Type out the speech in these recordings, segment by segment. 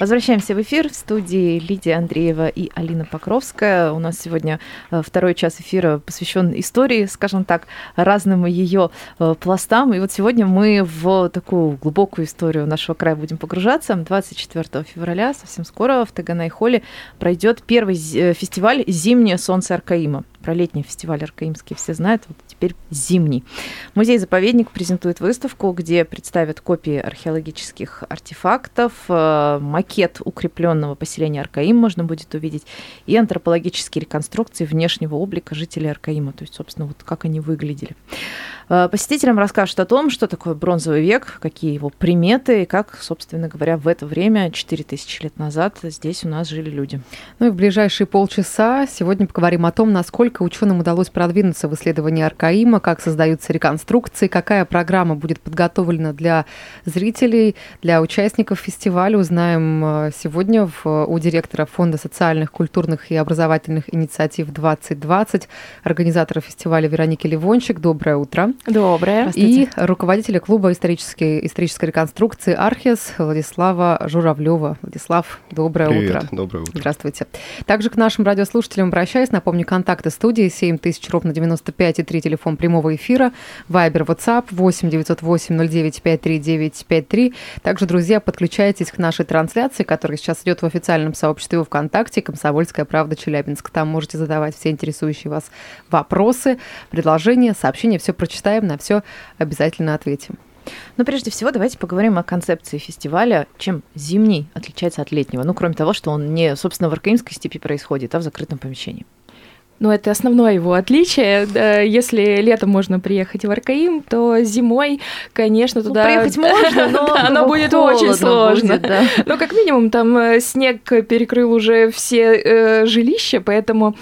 Возвращаемся в эфир в студии Лидия Андреева и Алина Покровская. У нас сегодня э, второй час эфира посвящен истории, скажем так, разным ее э, пластам. И вот сегодня мы в такую глубокую историю нашего края будем погружаться. 24 февраля, совсем скоро, в Таганай-холле пройдет первый э, фестиваль «Зимнее солнце Аркаима». Про летний фестиваль Аркаимский все знают, вот теперь зимний. Музей-заповедник презентует выставку, где представят копии археологических артефактов, э, макет укрепленного поселения Аркаим можно будет увидеть, и антропологические реконструкции внешнего облика жителей Аркаима, то есть, собственно, вот как они выглядели. Э, Посетителям расскажут о том, что такое бронзовый век, какие его приметы, и как, собственно говоря, в это время, 4000 лет назад, здесь у нас жили люди. Ну и в ближайшие полчаса сегодня поговорим о том, насколько ученым удалось продвинуться в исследовании Аркаима, как создаются реконструкции, какая программа будет подготовлена для зрителей, для участников фестиваля. Узнаем э, сегодня в, у директора Фонда социальных, культурных и образовательных инициатив 2020, организатора фестиваля Вероники Ливончик. Доброе утро. Доброе. И руководителя клуба исторической, исторической реконструкции «Архис» Владислава Журавлева. Владислав, доброе Привет, утро. доброе утро. Здравствуйте. Также к нашим радиослушателям обращаюсь. Напомню, контакты студии 7000 ровно 95 и 3 телефон прямого эфира, Вайбер, WhatsApp 8 908 09 53953. Также, друзья, подключайтесь к нашей трансляции, которая сейчас идет в официальном сообществе ВКонтакте «Комсомольская правда Челябинск». Там можете задавать все интересующие вас вопросы, предложения, сообщения. Все прочитаем, на все обязательно ответим. Но прежде всего давайте поговорим о концепции фестиваля. Чем зимний отличается от летнего? Ну, кроме того, что он не, собственно, в Аркаимской степи происходит, а в закрытом помещении. Ну, это основное его отличие. Если летом можно приехать в Аркаим, то зимой, конечно, Ну, туда... приехать можно, но оно ну, будет очень сложно. Ну, как минимум, там э, снег перекрыл уже все э, жилища, поэтому,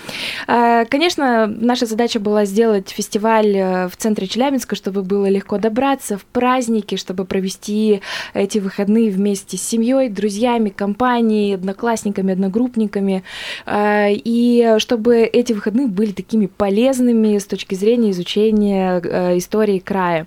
э, конечно, наша задача была сделать фестиваль в центре Челябинска, чтобы было легко добраться в праздники, чтобы провести эти выходные вместе с семьей, друзьями, компанией, одноклассниками, одногруппниками, и чтобы эти выходные были такими полезными с точки зрения изучения э, истории края.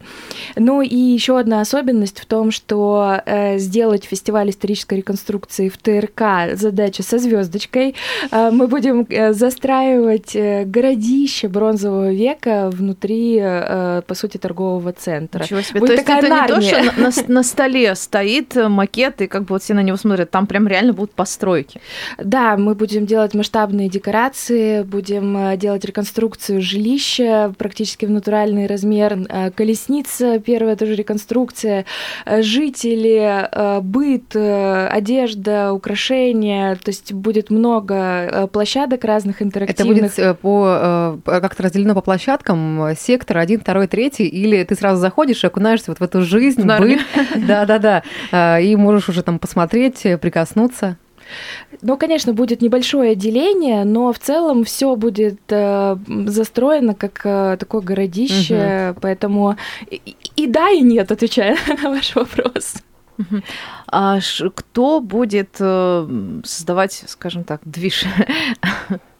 Ну и еще одна особенность в том, что э, сделать фестиваль исторической реконструкции в ТРК задача со звездочкой. Э, мы будем э, застраивать э, городище бронзового века внутри, э, по сути, торгового центра. Ничего себе. Будет то есть такая это не то, Нарния. что на, на- на столе стоит э, макет, и как бы вот все на него смотрят, там прям реально будут постройки. Да, мы будем делать масштабные декорации, будем э, делать реконструкцию жилища практически в натуральный размер, э, колесница, первая тоже реконструкция, э, жители, быт, одежда, украшения, то есть будет много площадок разных Это интерактивных. будет э, по, как-то разделено по площадкам, сектор один, второй, третий, или ты сразу заходишь и окунаешься вот в эту жизнь, быт, да-да-да, и можешь уже там посмотреть, прикоснуться. Ну, конечно, будет небольшое отделение, но в целом все будет э, застроено как э, такое городище, поэтому и, и да, и нет, отвечая на ваш вопрос. А ш- кто будет э, создавать, скажем так, движ?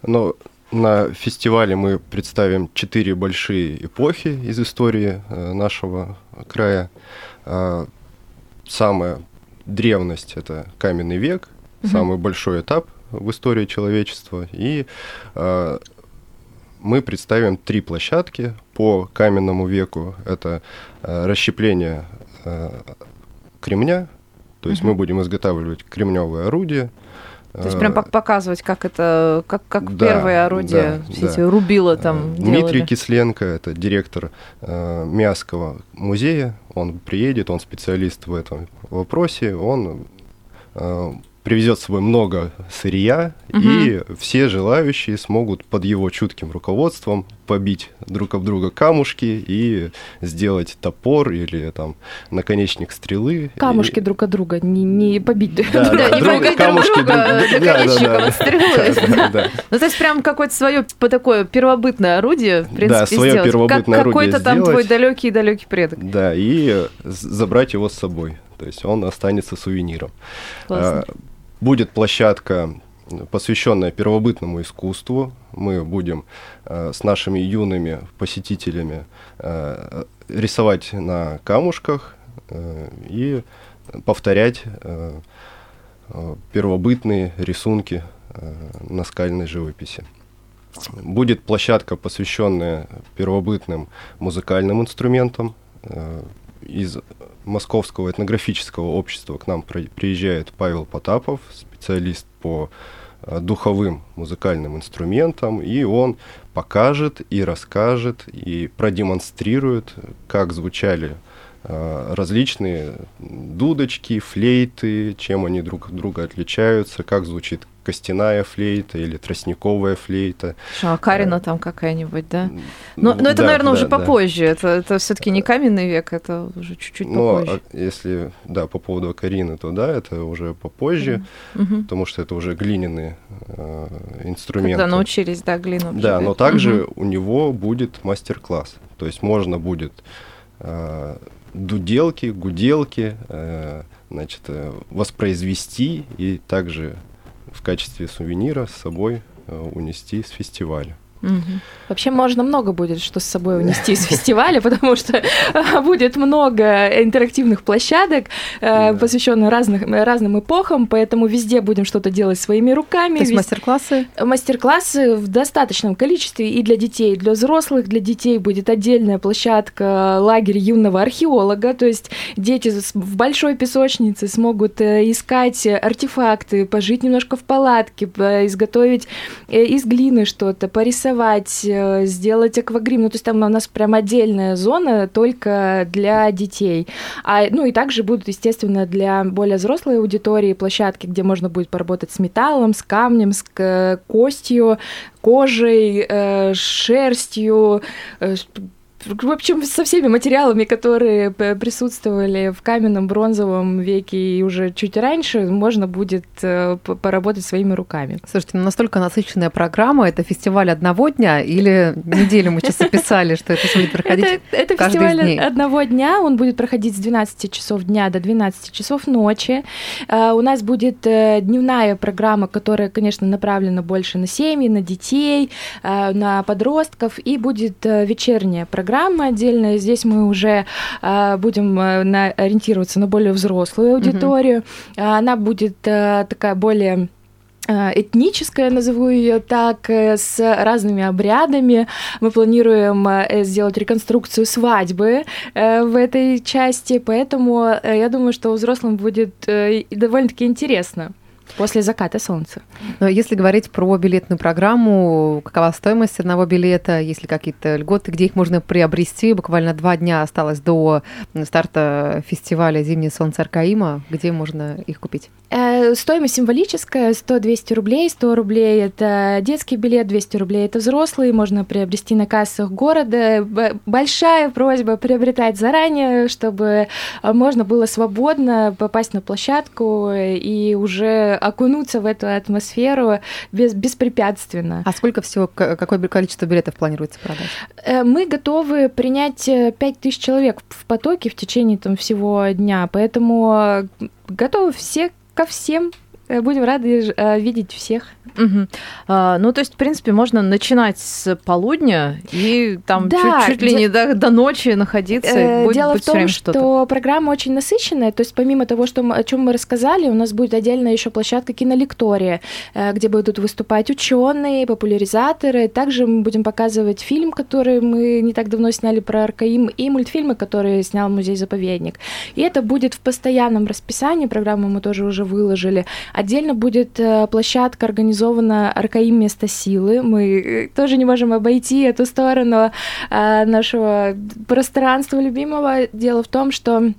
Но на фестивале мы представим четыре большие эпохи из истории э, нашего края. А, Самая древность – это каменный век, самый большой этап в истории человечества. И а, мы представим три площадки по каменному веку. Это а, расщепление а, кремня, то есть мы будем изготавливать кремневые орудия. То есть прям А, пок- показывать, как это, как, как Да, первые орудия, да, все да. эти рубила там Дмитрий делали. Кисленко, это директор э, Миасского музея, он приедет, он специалист в этом вопросе, он э, привезет с собой много сырья, и все желающие смогут под его чутким руководством побить друг об друга камушки и сделать топор или там наконечник стрелы. Камушки И- друг от друга, не, не побить. Да, Да, да, друг- побить друг камушки друга друг- да, наконечником стрелы. Ну, то есть прям какое-то свое такое первобытное орудие, в принципе, Да, сделать. первобытное орудие какой-то там твой далекий-далекий предок. Да, и забрать его с собой. То есть он останется сувениром. Классно. Будет площадка, посвященная первобытному искусству. Мы будем э, с нашими юными посетителями э, рисовать на камушках э, и повторять э, э, первобытные рисунки э, наскальной живописи. Будет площадка, посвященная первобытным музыкальным инструментам. Из Московского этнографического общества к нам при- приезжает Павел Потапов, специалист по э, духовым музыкальным инструментам, и он покажет и расскажет и продемонстрирует, как звучали э, различные дудочки, флейты, чем они друг от друга отличаются, как звучит костяная флейта или тростниковая флейта. Что, а Карина там какая-нибудь, да? Но, но это, Да, наверное, да, уже да. попозже. Это, это все-таки не каменный век, это уже чуть-чуть Но попозже. а если, да, по поводу Карины, то да, это уже попозже, Мгм. потому что это уже глиняные э, инструменты. Когда научились, да, глину Да, но обжигать. также Мгм. у него будет мастер-класс. То есть можно будет э, дуделки, гуделки, э, значит, э, воспроизвести и также в качестве сувенира с собой э, унести с фестиваля. Мгм. Вообще можно много будет, что с собой унести из фестиваля, потому что а, будет много интерактивных площадок, э, Да. посвященных разных, разным эпохам, поэтому везде будем что-то делать своими руками. То есть вез- мастер-классы? Мастер-классы в достаточном количестве и для детей, и для взрослых. Для детей будет отдельная площадка лагерь юного археолога, то есть дети в большой песочнице смогут э, искать артефакты, пожить немножко в палатке, изготовить э, из глины что-то, порисовать, э, сделать аквагрим. Ну, то есть там у нас прям отдельная зона только для детей. А, ну и также будут, естественно, для более взрослой аудитории площадки, где можно будет поработать с металлом, с камнем, с к- костью, кожей, э, шерстью, э, в общем, со всеми материалами, которые присутствовали в каменном, бронзовом веке и уже чуть раньше, можно будет э, поработать своими руками. Слушайте, ну настолько насыщенная программа, это фестиваль одного дня или неделю мы сейчас описали, что это будет проходить? Это, это каждый из фестиваль дней. одного дня, он будет проходить с 12 часов дня до 12 часов ночи. Э, У нас будет э, дневная программа, которая, конечно, направлена больше на семьи, на детей, на подростков, и будет вечерняя программа отдельная. Здесь мы уже э, будем э, на- ориентироваться на более взрослую аудиторию. Э, Она будет э, такая более этническая, назову ее так, с разными обрядами. Мы планируем сделать реконструкцию свадьбы в этой части, поэтому я думаю, что взрослым будет довольно-таки интересно после заката солнца. Но если говорить про билетную программу, какова стоимость одного билета, есть ли какие-то льготы, где их можно приобрести? Буквально два дня осталось до старта фестиваля «Зимнее солнце Аркаима». Где можно их купить? Э, Стоимость символическая, 100-200 рублей. 100 рублей – это детский билет, 200 рублей – это взрослый. Можно приобрести на кассах города. Большая просьба приобретать заранее, чтобы можно было свободно попасть на площадку и уже окунуться в эту атмосферу без, беспрепятственно. А сколько всего, какое количество билетов планируется продать? Э, Мы готовы принять э, 5000 человек в потоке в течение там, всего дня, поэтому э, готовы все ко всем. Э, Будем рады э, видеть всех. Мгм. А, ну, то есть, в принципе, можно начинать с полудня и там Да, чуть, чуть ли де- не до, до ночи находиться. Э, будет, Дело будет в том, что что-то. программа очень насыщенная. То есть помимо того, что мы- о чем мы рассказали, у нас будет отдельная еще площадка кинолектория, э, где будут выступать ученые, популяризаторы. Также мы будем показывать фильм, который мы не так давно сняли про Аркаим, и мультфильмы, которые снял музей-заповедник. И это будет в постоянном расписании. Программу мы тоже уже выложили. Отдельно будет э, площадка организована Аркаим место силы. Мы э, тоже не можем обойти эту сторону э, нашего пространства любимого. Дело в том, что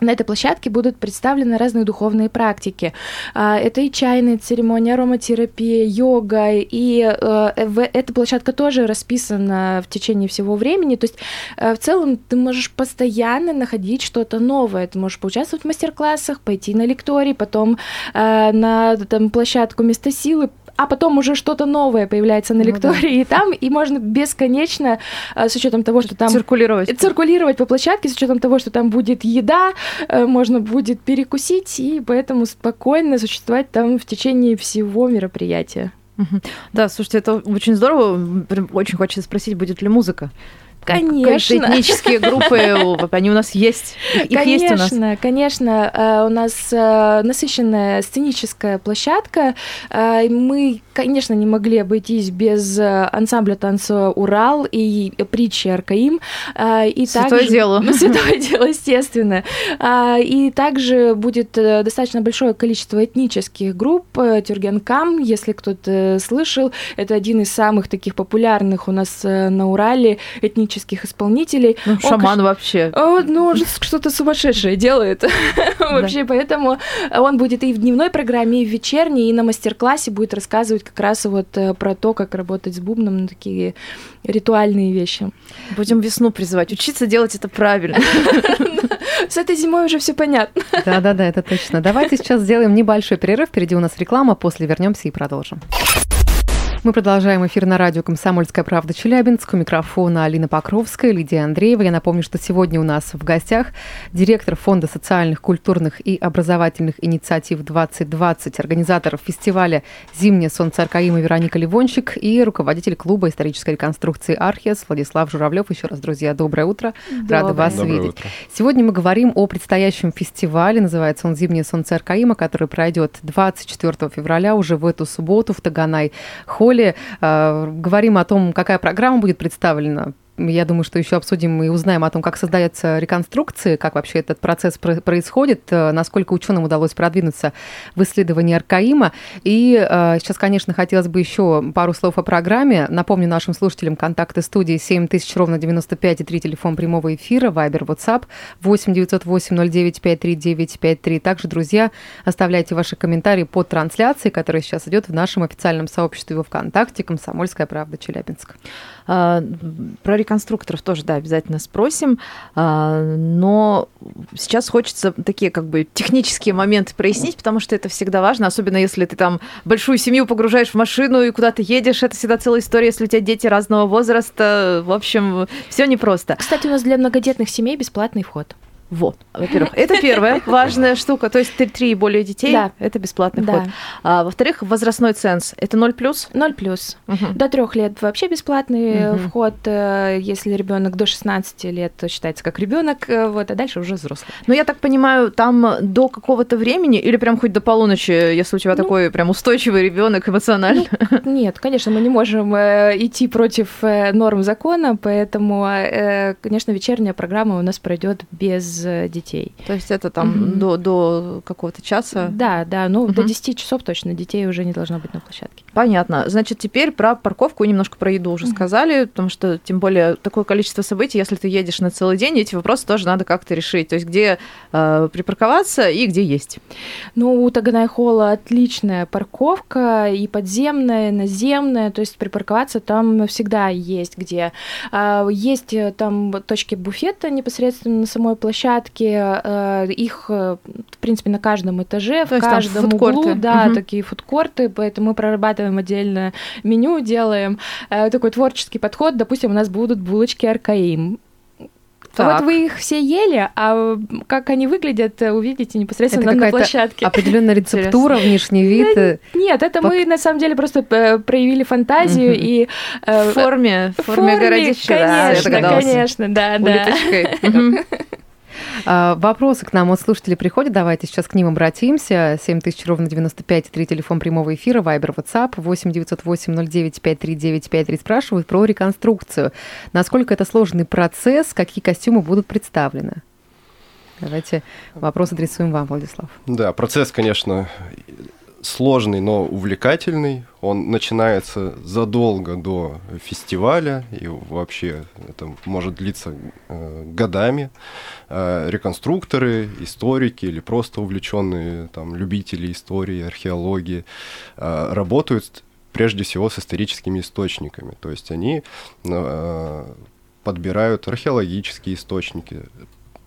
на этой площадке будут представлены разные духовные практики. А, Это и чайная церемония, ароматерапия, йога. И э, эта площадка тоже расписана в течение всего времени. То есть э, в целом ты можешь постоянно находить что-то новое. Ты можешь поучаствовать в мастер-классах, пойти на лекторий, потом э, на там, площадку места силы, а потом уже что-то новое появляется на Ну да. лектории и там, и можно бесконечно, э, с учетом того, что там Циркулировать. циркулировать по площадке с учетом того, что там будет еда, э, можно будет перекусить, и поэтому спокойно существовать там в течение всего мероприятия. Да, слушайте, это очень здорово. Очень хочется спросить, будет ли музыка. Конечно. Какие-то этнические группы, они у нас есть. Их есть у нас. Конечно, конечно, э, у нас э, насыщенная сценическая площадка. Э, Мы, конечно, не могли обойтись без ансамбля танца Урал и притчи Аркаим. И Святое также- дело. Святое дело, естественно. И также будет достаточно большое количество этнических групп. Тюргенкам, если кто-то слышал, это один из самых таких популярных у нас на Урале этнических исполнителей. Ну, Он, шаман вообще. О, ну, он что-то сумасшедшее делает. Вообще, поэтому он будет и в дневной программе, и в вечерней, и на мастер-классе будет рассказывать как раз вот э, про то, как работать с бубном, ну, такие ритуальные вещи. Будем весну призывать. Учиться делать это правильно. С этой зимой уже все понятно. Да-да-да, это точно. Давайте сейчас сделаем небольшой перерыв. Впереди у нас реклама, после вернемся и продолжим. Мы продолжаем эфир на радио «Комсомольская правда» Челябинск. У микрофона Алина Покровская, Лидия Андреева. Я напомню, что сегодня у нас в гостях директор Фонда социальных, культурных и образовательных инициатив 2020, организатор фестиваля «Зимнее солнце Аркаима» Вероника Ливончик и руководитель клуба исторической реконструкции «Архиас» Владислав Журавлев. Еще раз, друзья, доброе утро. Рада Доброе. вас Доброе видеть. утро. Сегодня мы говорим о предстоящем фестивале, называется он «Зимнее солнце Аркаима», который пройдет 24 февраля уже в эту субботу в Таганай-холле. Э, Говорим о том, какая программа будет представлена. Я думаю, что еще обсудим и узнаем о том, как создаются реконструкции, как вообще этот процесс про- происходит, э, насколько ученым удалось продвинуться в исследовании Аркаима. И э, сейчас, конечно, хотелось бы еще пару слов о программе. Напомню нашим слушателям контакты студии 7000 ровно 95 и 3 телефон прямого эфира, Вайбер, WhatsApp 8 908 09 53 Также, друзья, оставляйте ваши комментарии под трансляцией, которая сейчас идет в нашем официальном сообществе во ВКонтакте «Комсомольская правда Челябинск». А, Про реконструкторов тоже, да, обязательно спросим. А, Но сейчас хочется такие как бы технические моменты прояснить, потому что это всегда важно, особенно если ты там большую семью погружаешь в машину и куда-то едешь. Это всегда целая история, если у тебя дети разного возраста. В общем, все непросто. Кстати, у нас для многодетных семей бесплатный вход. Вот, во-первых, это первая важная штука. То есть три, и более детей Да. это бесплатный Да. вход. А, во-вторых, возрастной ценз это 0 плюс. 0 плюс. Мгм. До трех лет вообще бесплатный Мгм. вход. э, Если ребенок до 16 лет, то считается как ребенок, э, вот, а дальше уже взрослый. Но я так понимаю, там до какого-то времени или прям хоть до полуночи, если у тебя Ну. такой прям устойчивый ребенок эмоционально. Нет, конечно, мы не можем идти против норм закона, поэтому, конечно, вечерняя программа у нас пройдет без э, детей. То есть это там Мгм. до, до какого-то часа. Да, да, ну до Мгм. 10 часов точно детей уже не должно быть на площадке. Понятно. Значит, теперь про парковку и немножко про еду уже Мгм. сказали, потому что тем более такое количество событий, если ты едешь на целый день, эти вопросы тоже надо как-то решить. То есть где э, припарковаться и где есть. Ну, у Таганай Холла отличная парковка, и подземная, и наземная, то есть припарковаться там всегда есть где. А, Есть э, там точки буфета непосредственно на самой площадке, э, их, э, в принципе, на каждом этаже, в То там каждом углу, да, Мгм. такие фудкорты, поэтому мы прорабатываем отдельно меню, делаем э, такой творческий подход. Допустим, у нас будут булочки Аркаим. Так. Вот вы их все ели, а как они выглядят, увидите непосредственно Это на площадке. Определенная рецептура, внешний вид. э, Нет, это Пок- мы на самом деле просто проявили фантазию Мгм. и В форме, в форме, городища. да, я конечно, догадалась. конечно, да, да. А, Вопросы к нам от слушателей приходят. Давайте сейчас к ним обратимся. 7000 ровно 95 3 телефон прямого эфира, Вайбер, WhatsApp 8 908 09 539 53 спрашивают про реконструкцию. Насколько это сложный процесс, какие костюмы будут представлены? Давайте вопрос адресуем вам, Владислав. Да, процесс, конечно, сложный, но увлекательный. Он начинается задолго до фестиваля, и вообще это может длиться э, годами. Э, реконструкторы, историки или просто увлеченные там, любители истории, археологии э, работают прежде всего с историческими источниками. То есть они э, подбирают археологические источники,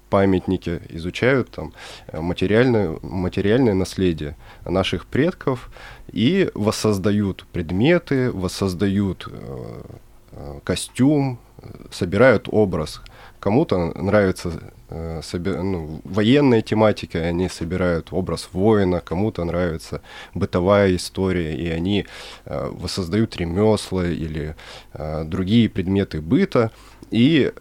памятники, изучают там э, материальное, материальное наследие наших предков и воссоздают предметы, воссоздают э, э, костюм, собирают образ. Кому-то нравится э, соби- ну, военная тематика, и они собирают образ воина, кому-то нравится бытовая история, и они э, воссоздают ремесла или э, другие предметы быта, и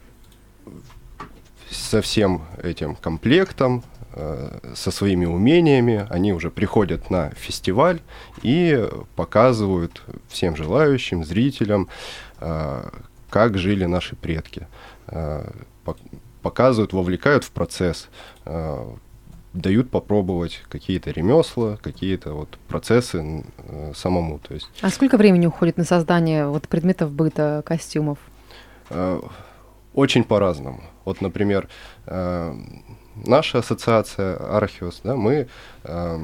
со всем этим комплектом, э, со своими умениями, они уже приходят на фестиваль и показывают всем желающим, зрителям, э, как жили наши предки. Э, пок- Показывают, вовлекают в процесс, дают попробовать какие-то ремесла, какие-то вот процессы самому. То есть А сколько времени уходит на создание вот предметов быта, костюмов? Очень по-разному. Вот, например, э, наша ассоциация Архиос, да, мы э,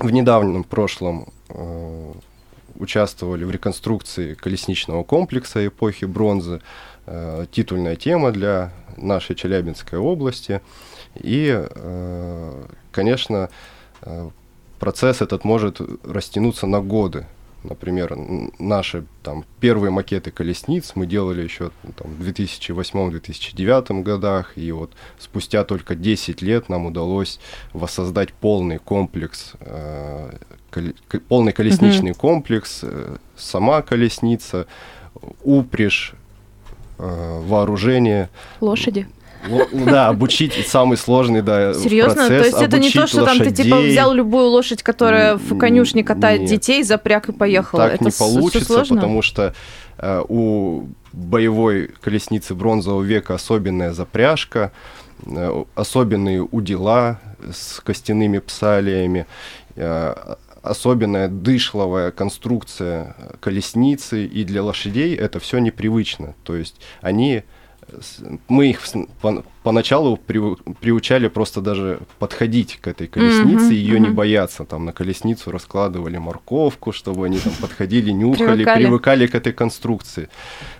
в недавнем прошлом э, участвовали в реконструкции колесничного комплекса эпохи бронзы. Э, Титульная тема для нашей Челябинской области. И, э, конечно, э, процесс этот может растянуться на годы. Например, наши там первые макеты колесниц мы делали еще там, в 2008-2009 годах, и вот спустя только 10 лет нам удалось воссоздать полный комплекс, э, коле- к- полный колесничный комплекс, э, сама колесница, упряжь, э, вооружение. Лошади. Да, обучить самый сложный, да, Серьезно? процесс. То есть это не то, что там ты типа лошадей. взял любую лошадь, которая в конюшне катает нет. детей, запряг и поехал. Так это не получится, потому что э, у боевой колесницы бронзового века особенная запряжка, э, особенные удила с костяными псалиями, э, особенная дышловая конструкция колесницы, и для лошадей это все непривычно. То есть они мы их поначалу приучали просто даже подходить к этой колеснице, Мгм, ее не мгм. бояться. Там на колесницу раскладывали морковку, чтобы они там подходили, нюхали, Привыкали. привыкали к этой конструкции.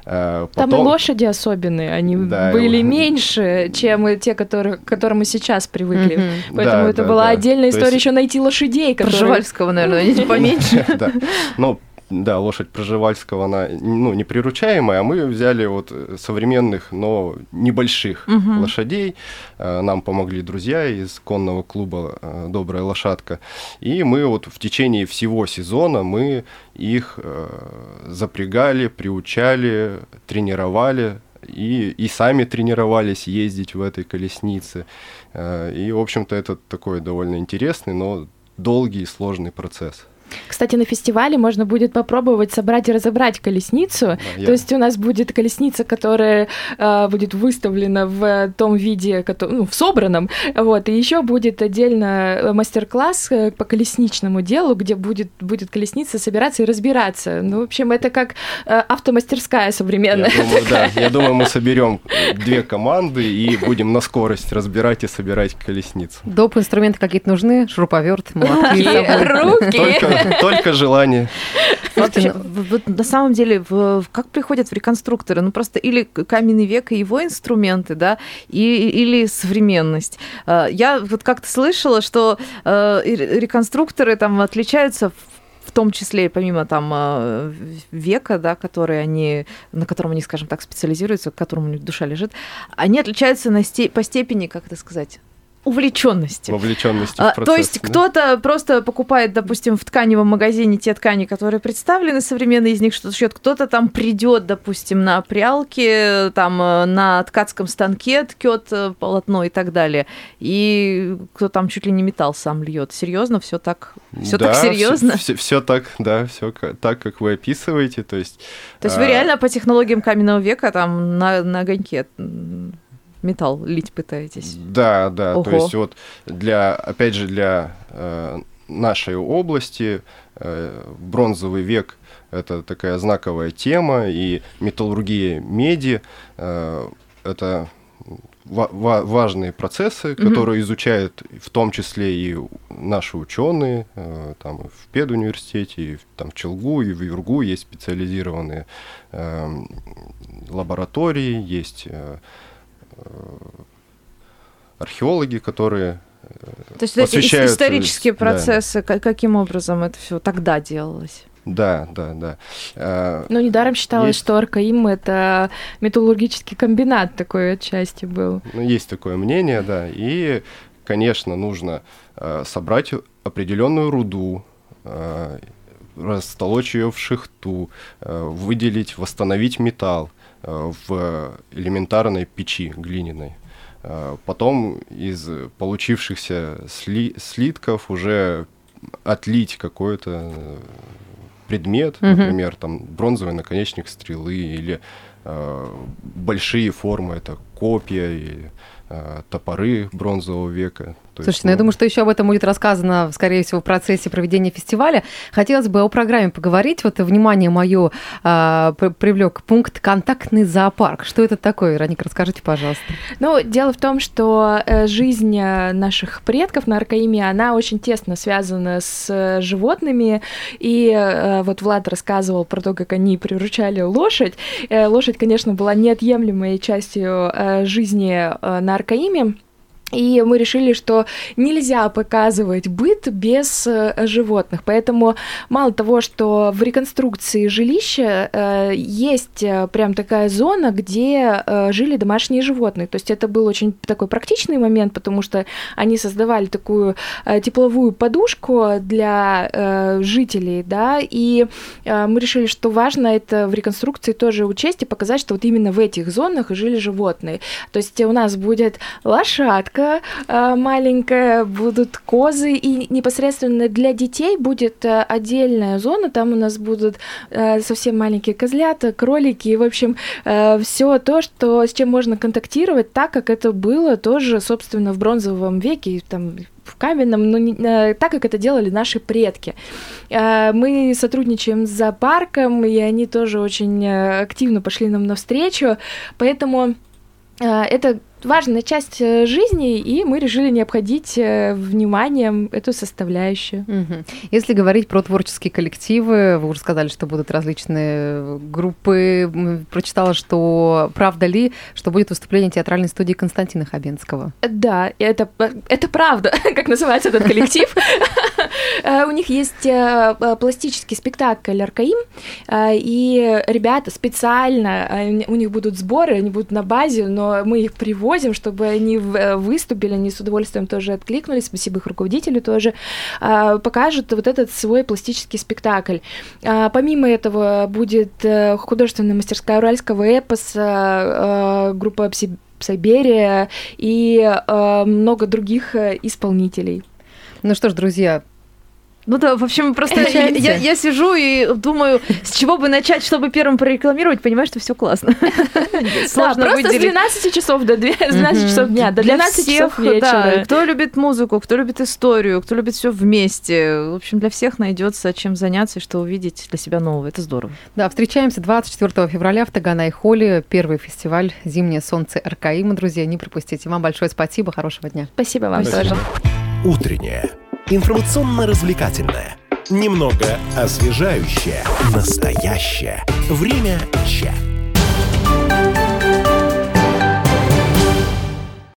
Э, Там и лошади особенные, они Да, были меньше, чем те, которые, к которым мы сейчас привыкли. Поэтому Да, это да, была да. отдельная То история есть- еще найти лошадей, которые... Пржевальского, наверное, они поменьше. Да. Да, лошадь Проживальского, она ну, не приручаемая, а мы взяли вот э, современных, но небольших Мгм. лошадей. Э, Нам помогли друзья из конного клуба э, «Добрая лошадка». И мы вот в течение всего сезона мы их запрягали, приучали, тренировали. И, и сами тренировались ездить в этой колеснице. И, в общем-то, это такой довольно интересный, но долгий и сложный процесс. Кстати, на фестивале можно будет попробовать собрать и разобрать колесницу. Я- То есть у нас будет колесница, которая э, будет выставлена в том виде, кото- ну, в собранном. Вот. И еще будет отдельно э, мастер-класс э, по колесничному делу, где будет, будет колесница собираться и разбираться. Ну, в общем, это как э, автомастерская современная. Я думаю, да. Я думаю, мы соберем две команды и будем на скорость разбирать и собирать колесницу. Доп. инструменты какие-то нужны? Шуруповерт, молотки. Руки! Только, желание. Слушайте, ну, вот на самом деле, в- как приходят в реконструкторы? Ну, просто или каменный век и его инструменты, да, и, или современность. Э, Я вот как-то слышала, что э, реконструкторы там отличаются в том числе, и помимо там э, века, да, который они, на котором они, скажем так, специализируются, к которому у них душа лежит, они отличаются на сте- по степени, как это сказать, увлеченности. Вовлеченности А, в процесс. То есть да? кто-то просто покупает, допустим, в тканевом магазине те ткани, которые представлены, современные из них что-то шьет, кто-то там придет, допустим, на прялке, там э, на ткацком станке ткет э, полотно и так далее. И кто там чуть ли не металл сам льет. Серьезно, все так, все так Да, серьезно. Все, так, да, все так, как вы описываете. То есть, То есть вы а, реально по технологиям каменного века там на, на огоньке металл лить пытаетесь. Да, да. Ого. То есть вот для, опять же, для э, нашей области э, бронзовый век это такая знаковая тема, и металлургия меди э, это ва- ва- важные процессы, которые изучают в том числе и наши ученые, э, там в педуниверситете, и в, там в Челгу, и в Юргу есть специализированные э, лаборатории, есть э, археологи, которые То есть посвящают, исторические да. процессы, ка- каким образом это все тогда делалось? Да, да, да. Э, Ну, недаром считалось, Есть. что Аркаим — это металлургический комбинат такой отчасти был. Ну, есть такое мнение, да. И, конечно, нужно э, собрать определенную руду, э, растолочь ее в шихту, э, выделить, восстановить металл э, в элементарной печи глиняной. Э, Потом из получившихся сли- слитков уже отлить какой-то э, предмет, Мгм. например, там бронзовый наконечник стрелы или э, большие формы, это копья или э, топоры бронзового века. То Слушайте, ну я думаю, что еще об этом будет рассказано, скорее всего, в процессе проведения фестиваля. Хотелось бы о программе поговорить. Вот внимание мое привлек пункт «Контактный зоопарк». Что это такое, Вероника, расскажите, пожалуйста. Ну, дело в том, что э, жизнь э, наших предков на Аркаиме, она очень тесно связана с э, животными. И э, вот Влад рассказывал про то, как они приручали лошадь. Э, Лошадь, конечно, была неотъемлемой частью э, жизни э, на Аркаиме. И мы решили, что нельзя показывать быт без э, животных. Поэтому мало того, что в реконструкции жилища э, есть э, прям такая зона, где э, жили домашние животные. То есть это был очень такой практичный момент, потому что они создавали такую э, тепловую подушку для э, жителей, да, и э, мы решили, что важно это в реконструкции тоже учесть и показать, что вот именно в этих зонах жили животные. То есть у нас будет лошадка э, маленькая, будут козы, и непосредственно для детей будет э, отдельная зона, там у нас будут э, совсем маленькие козлята, кролики, и, в общем, все то, что, с чем можно контактировать, так как это было тоже, собственно, в бронзовом веке, там в каменном, но не- э, так, как это делали наши предки. Э, Мы сотрудничаем с зоопарком, и они тоже очень активно пошли нам навстречу, поэтому это важная часть э, жизни, и мы решили не обходить э, вниманием эту составляющую. Мгм. Если говорить про творческие коллективы, вы уже сказали, что будут различные группы. М, Прочитала, что правда ли, что будет выступление театральной студии Константина Хабенского. Да, это, это правда, как называется этот коллектив. Э, У них есть э, э, пластический спектакль «Аркаим», э, и ребята специально, э, у них будут сборы, они будут на базе, но мы их привозим, чтобы они э, выступили, они с удовольствием тоже откликнулись, спасибо их руководителю тоже, э, покажут вот этот свой пластический спектакль. А, Помимо этого будет э, художественная мастерская уральского эпоса, э, группа «Пси- Сайберия и много других исполнителей. Ну что ж, друзья, Ну да, в общем, просто я, я- я сижу и думаю, с чего бы начать, чтобы первым прорекламировать, понимаешь, что все классно. Сложно да, просто с выделить. 12 часов до 2, с 12 Мгм. часов дня до Для 12 часов всех, да, вечера. кто любит музыку, кто любит историю, кто любит все вместе. В общем, для всех найдется чем заняться и что увидеть для себя нового. Это здорово. да, встречаемся 24 февраля в Таганай-холле. Первый фестиваль «Зимнее солнце Аркаима». Друзья, не пропустите. Вам большое спасибо, хорошего дня. Спасибо вам Спасибо. тоже. Утреннее. Информационно-развлекательное. Немного освежающее. Настоящее. Время чат.